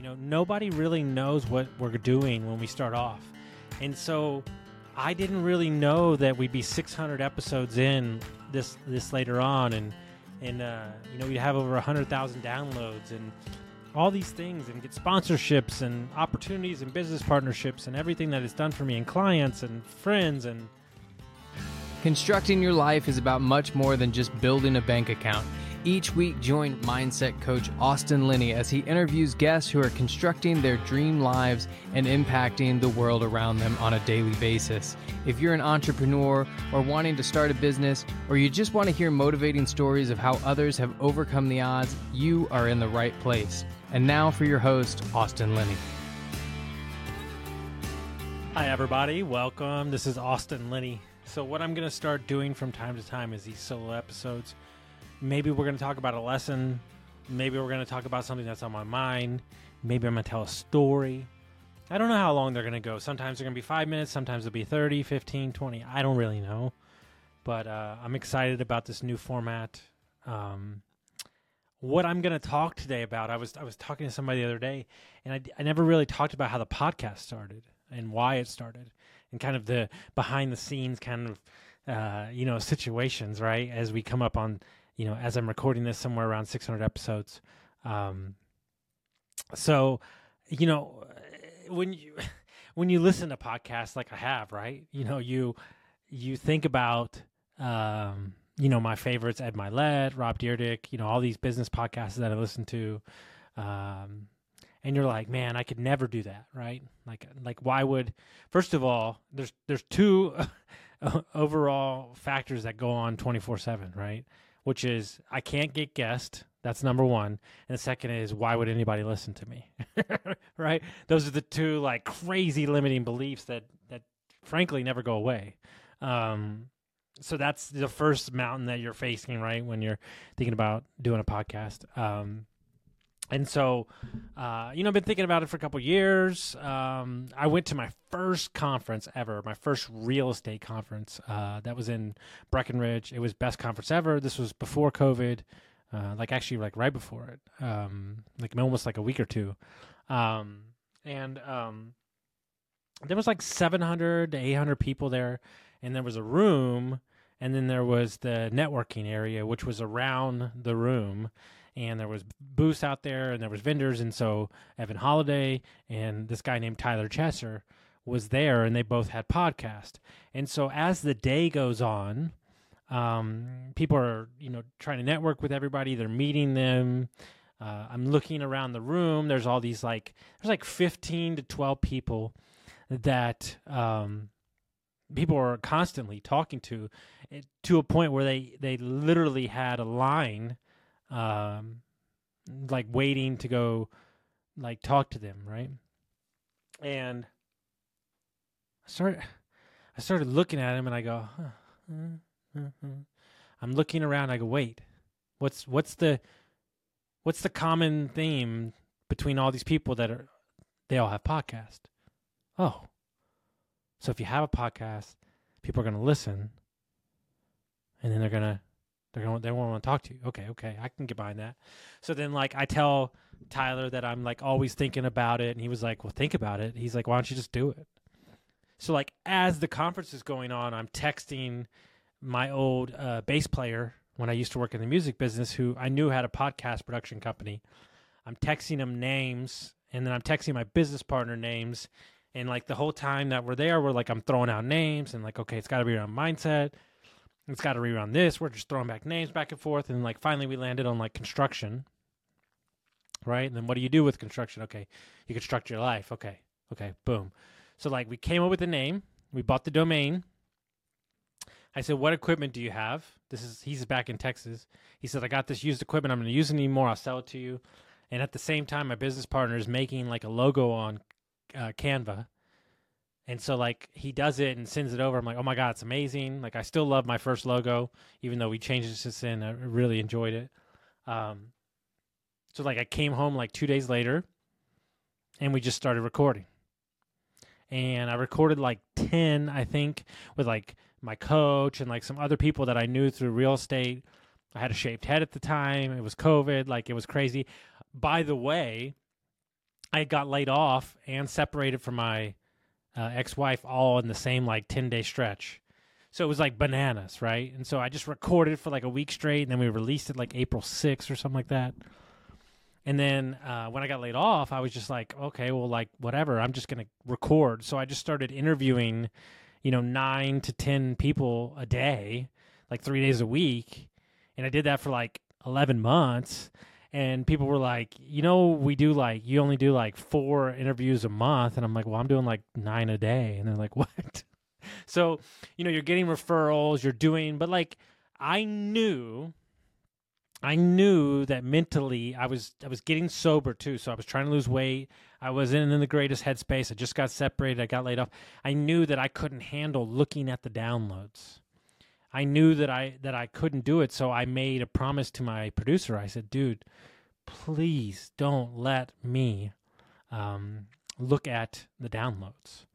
You know, nobody really knows what we're doing when we start off. And so I didn't really know that we'd be 600 episodes in this this later on and and uh, you know we'd have over 100,000 downloads and all these things and get sponsorships and opportunities and business partnerships and everything that it's done for me and clients and friends and Constructing your life is about much more than just building a bank account. Each week, join mindset coach Austin Linney as he interviews guests who are constructing their dream lives and impacting the world around them on a daily basis. If you're an entrepreneur or wanting to start a business, or you just want to hear motivating stories of how others have overcome the odds, you are in the right place. And now for your host, Austin Linney. Hi, everybody. Welcome. This is Austin Linney. So, what I'm going to start doing from time to time is these solo episodes. Maybe we're going to talk about a lesson. Maybe we're going to talk about something that's on my mind. Maybe I'm going to tell a story. I don't know how long they're going to go. Sometimes they're going to be five minutes. Sometimes it'll be 30, 15, 20. I don't really know. But uh, I'm excited about this new format. Um, what I'm going to talk today about, I was I was talking to somebody the other day, and I, I never really talked about how the podcast started and why it started and kind of the behind the scenes kind of uh, you know situations right as we come up on you know as i'm recording this somewhere around 600 episodes um, so you know when you when you listen to podcasts like i have right you know you you think about um, you know my favorites ed Mylett, rob Dyrdek you know all these business podcasts that i listen to um, and you're like, man, I could never do that, right? Like, like why would? First of all, there's there's two overall factors that go on 24 seven, right? Which is I can't get guests. That's number one, and the second is why would anybody listen to me, right? Those are the two like crazy limiting beliefs that that frankly never go away. Um, so that's the first mountain that you're facing, right? When you're thinking about doing a podcast. Um, and so, uh, you know, I've been thinking about it for a couple years. Um, I went to my first conference ever, my first real estate conference. Uh, that was in Breckenridge. It was best conference ever. This was before COVID, uh, like actually like right before it, um, like almost like a week or two. Um, and um, there was like 700 to 800 people there, and there was a room, and then there was the networking area, which was around the room and there was booths out there and there was vendors and so Evan Holladay and this guy named Tyler Chesser was there and they both had podcast. And so as the day goes on, um, people are, you know, trying to network with everybody, they're meeting them. Uh, I'm looking around the room. There's all these like there's like 15 to 12 people that um, people are constantly talking to, eh, to a point where they they literally had a line um, like waiting to go like talk to them, right? And I started I started looking at him and I go, huh, I'm looking around. I go, wait, what's what's the what's the common theme between all these people that are they all have podcast? Oh, so if you have a podcast, people are going to listen, and then they're going to they're going they won't want to talk to you. Okay, okay, I can get behind that. So then like I tell Tyler that I'm like always thinking about it and he was like, "Well, think about it." He's like, "Why don't you just do it?" So like as the conference is going on, I'm texting my old uh, bass player when I used to work in the music business who I knew had a podcast production company. I'm texting him names and then I'm texting my business partner names and like the whole time that we're there, we're like I'm throwing out names and like okay, it's got to be around mindset it's got to rerun this. We're just throwing back names back and forth, and like finally we landed on like construction, right? And then what do you do with construction? Okay, you construct your life. Okay, okay, boom. So like we came up with a name. We bought the domain. I said, "What equipment do you have?" This is he's back in Texas. He said, "I got this used equipment. I'm going to use it anymore. I'll sell it to you." And at the same time, my business partner is making like a logo on uh, Canva and so like he does it and sends it over. I'm like, oh my god, it's amazing. Like I still love my first logo, even though we changed it since then. I really enjoyed it. Um, so like I came home like two days later, and we just started recording. And I recorded like ten, I think, with like my coach and like some other people that I knew through real estate. I had a shaved head at the time. It was COVID. Like it was crazy. By the way, I got laid off and separated from my uh, ex-wife all in the same like 10 day stretch. So it was like bananas, right? And so I just recorded for like a week straight and then we released it like April 6th or something like that. And then uh, when I got laid off, I was just like, okay, well, like whatever, I'm just to record. So I just started interviewing, you know, nine to 10 people a day, like three days a week. And I did that for like 11 months and people were like, you know, we do like you only do like four interviews a month, and I'm like, well, I'm doing like nine a day, and they're like, what? so, you know, you're getting referrals, you're doing, but like, I knew, I knew that mentally, I was I was getting sober too, so I was trying to lose weight. I was in, in the greatest headspace. I just got separated. I got laid off. I knew that I couldn't handle looking at the downloads. I knew that I that I couldn't do it, so I made a promise to my producer. I said, "Dude, please don't let me um, look at the downloads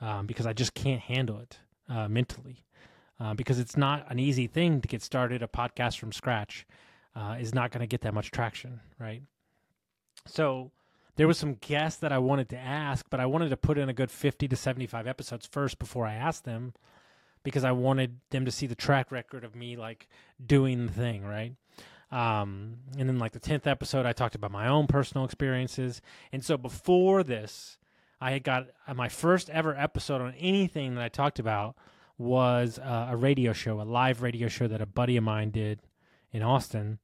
um, because I just can't handle it uh, mentally. Uh, because it's not an easy thing to get started. A podcast from scratch uh, is not going to get that much traction, right? So there was some guests that I wanted to ask, but I wanted to put in a good 50 to 75 episodes first before I asked them because I wanted them to see the track record of me like doing the thing, right? Um, and then like the 10th episode, I talked about my own personal experiences. And so before this, I had got uh, my first ever episode on anything that I talked about was uh, a radio show, a live radio show that a buddy of mine did in Austin.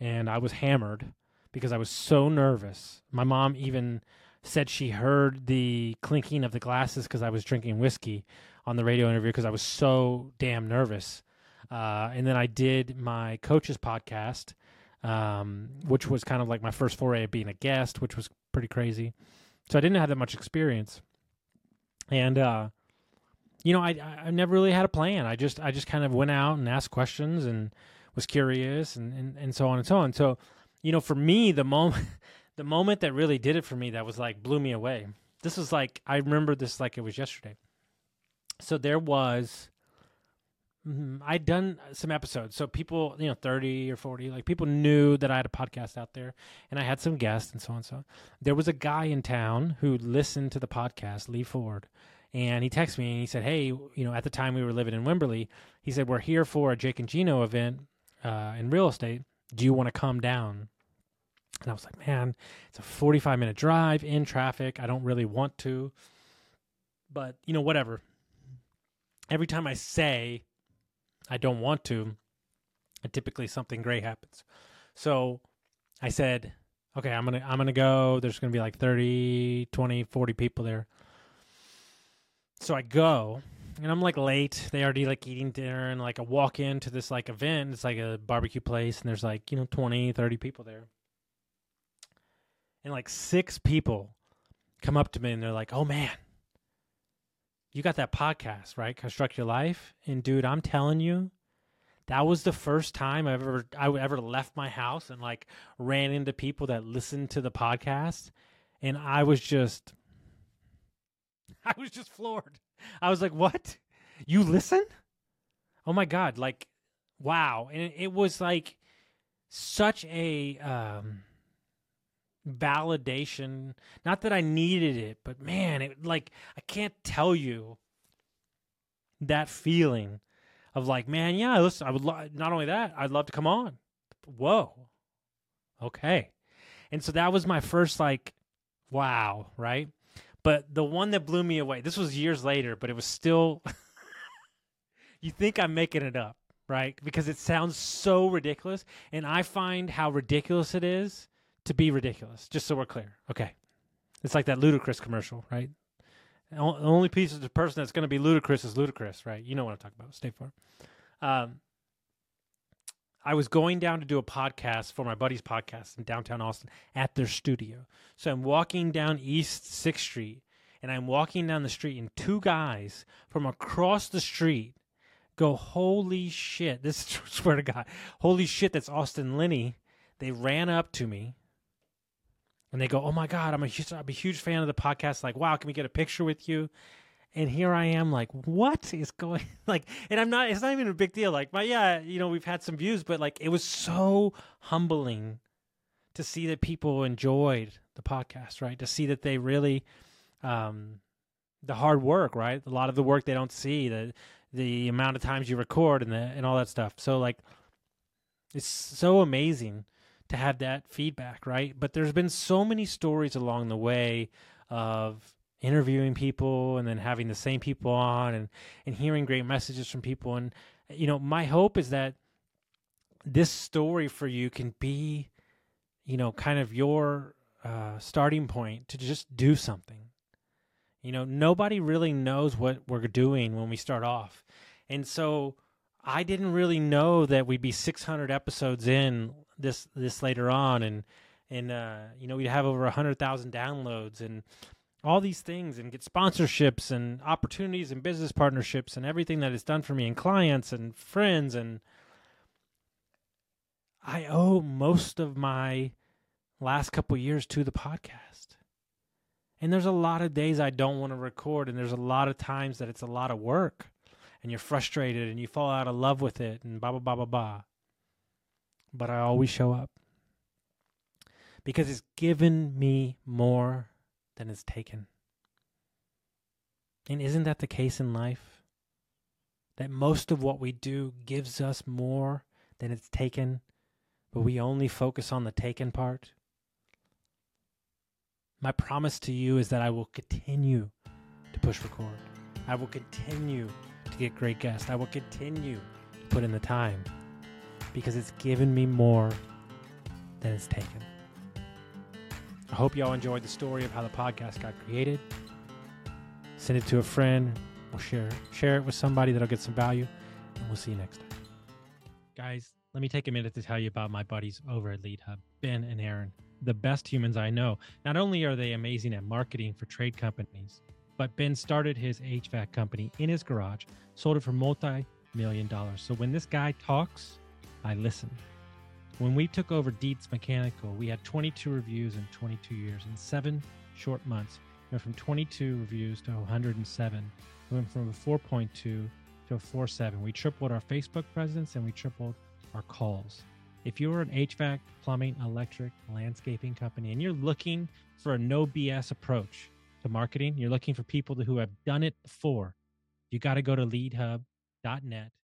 And I was hammered because I was so nervous. My mom even said she heard the clinking of the glasses because I was drinking whiskey on the radio interview because I was so damn nervous. Uh, and then I did my coach's podcast, um, which was kind of like my first foray of being a guest, which was pretty crazy. So I didn't have that much experience, and uh, you know, I I never really had a plan. I just I just kind of went out and asked questions and was curious and and, and so on and so on. So, you know, for me, the moment the moment that really did it for me that was like blew me away. This was like I remember this like it was yesterday so there was mm, I'd done some episodes, so people, you know, thirty or forty, like people knew that I had a podcast out there, and I had some guests and so on and so on. There was a guy in town who listened to the podcast, Lee Ford, and he texted me and he said, "Hey, you know, at the time we were living in Wimberley, he said we're here for a Jake and Gino event uh, in real estate. Do you want to come down?" And I was like, "Man, it's a forty-five minute drive in traffic. I don't really want to." But you know, whatever every time I say I don't want to, typically something great happens. So I said, okay, I'm going to I'm going to go. There's going to be like 30, 20, 40 people there. So I go and I'm like late. They already like eating dinner and like I walk into this like event. It's like a barbecue place and there's like, you know, 20, 30 people there. And like six people come up to me and they're like, "Oh man, you got that podcast, right? Construct Your Life. And dude, I'm telling you, that was the first time I ever I ever left my house and like ran into people that listened to the podcast. And I was just I was just floored. I was like, "What? You listen? Oh my god, like wow." And it was like such a um validation. Not that I needed it, but man, it like I can't tell you that feeling of like, man, yeah, listen, I would lo- not only that, I'd love to come on. Whoa, okay, and so that was my first like, wow, right? But the one that blew me away. This was years later, but it was still. you think I'm making it up, right? Because it sounds so ridiculous, and I find how ridiculous it is to be ridiculous. Just so we're clear. Okay. It's like that ludicrous commercial, right? The only piece of the person that's going to be ludicrous is ludicrous, right? You know what I'm talking about. State Farm. Um, I was going down to do a podcast for my buddy's podcast in downtown Austin at their studio. So I'm walking down East 6th Street and I'm walking down the street and two guys from across the street go, Holy shit. This swear to God. Holy shit, that's Austin Linney. They ran up to me and they go, "Oh my god, I'm a huge, I'm a huge fan of the podcast. Like, wow, can we get a picture with you?" And here I am, like, what is going? Like, and I'm not. It's not even a big deal. Like, my yeah, you know, we've had some views, but like, it was so humbling to see that people enjoyed the podcast, right? To see that they really, um, the hard work, right? A lot of the work they don't see, the the amount of times you record and the and all that stuff. So like, it's so amazing to have that feedback, right? But there's been so many stories along the way of interviewing people and then having the same people on and and hearing great messages from people. And you know my hope is that this story for you can be you know kind of your uh, starting point to just do something. You know nobody really knows what we're doing when we start off. And so i didn't really know that we'd be 600 episodes in this this later on and and uh, you know we'd have over a 100000 downloads and all these things and get sponsorships and opportunities and business partnerships and everything that it's done for me and clients and friends and I owe most of my last couple years to the podcast. And there's a lot of days I don't want to record and there's a lot of times that it's a lot of work and you're frustrated and you fall out of love with it and blah blah blah blah blah. But I always show up. Because it's given me more than it's taken. And isn't that the case in life? That most of what we do gives us more than it's taken, but we only focus on the taken part? My promise to you is that I will continue to push record. I will continue to get great guests. I will continue to put in the time because it's given me more than it's taken. I hope y'all enjoyed the story of how the podcast got created. Send it to a friend. We'll share share it with somebody that'll get some value, and we'll see you next time. Guys, let me take a minute to tell you about my buddies over at Lead Hub, Ben and Aaron, the best humans I know. Not only are they amazing at marketing for trade companies, but Ben started his HVAC company in his garage, sold it for multi million dollars. So when this guy talks, I listen. When we took over Dietz Mechanical, we had 22 reviews in 22 years. In seven short months, we went from 22 reviews to 107. We went from a 4.2 to a 4.7. We tripled our Facebook presence and we tripled our calls. If you're an HVAC, plumbing, electric, landscaping company, and you're looking for a no BS approach to marketing, you're looking for people who have done it before, you got to go to leadhub.net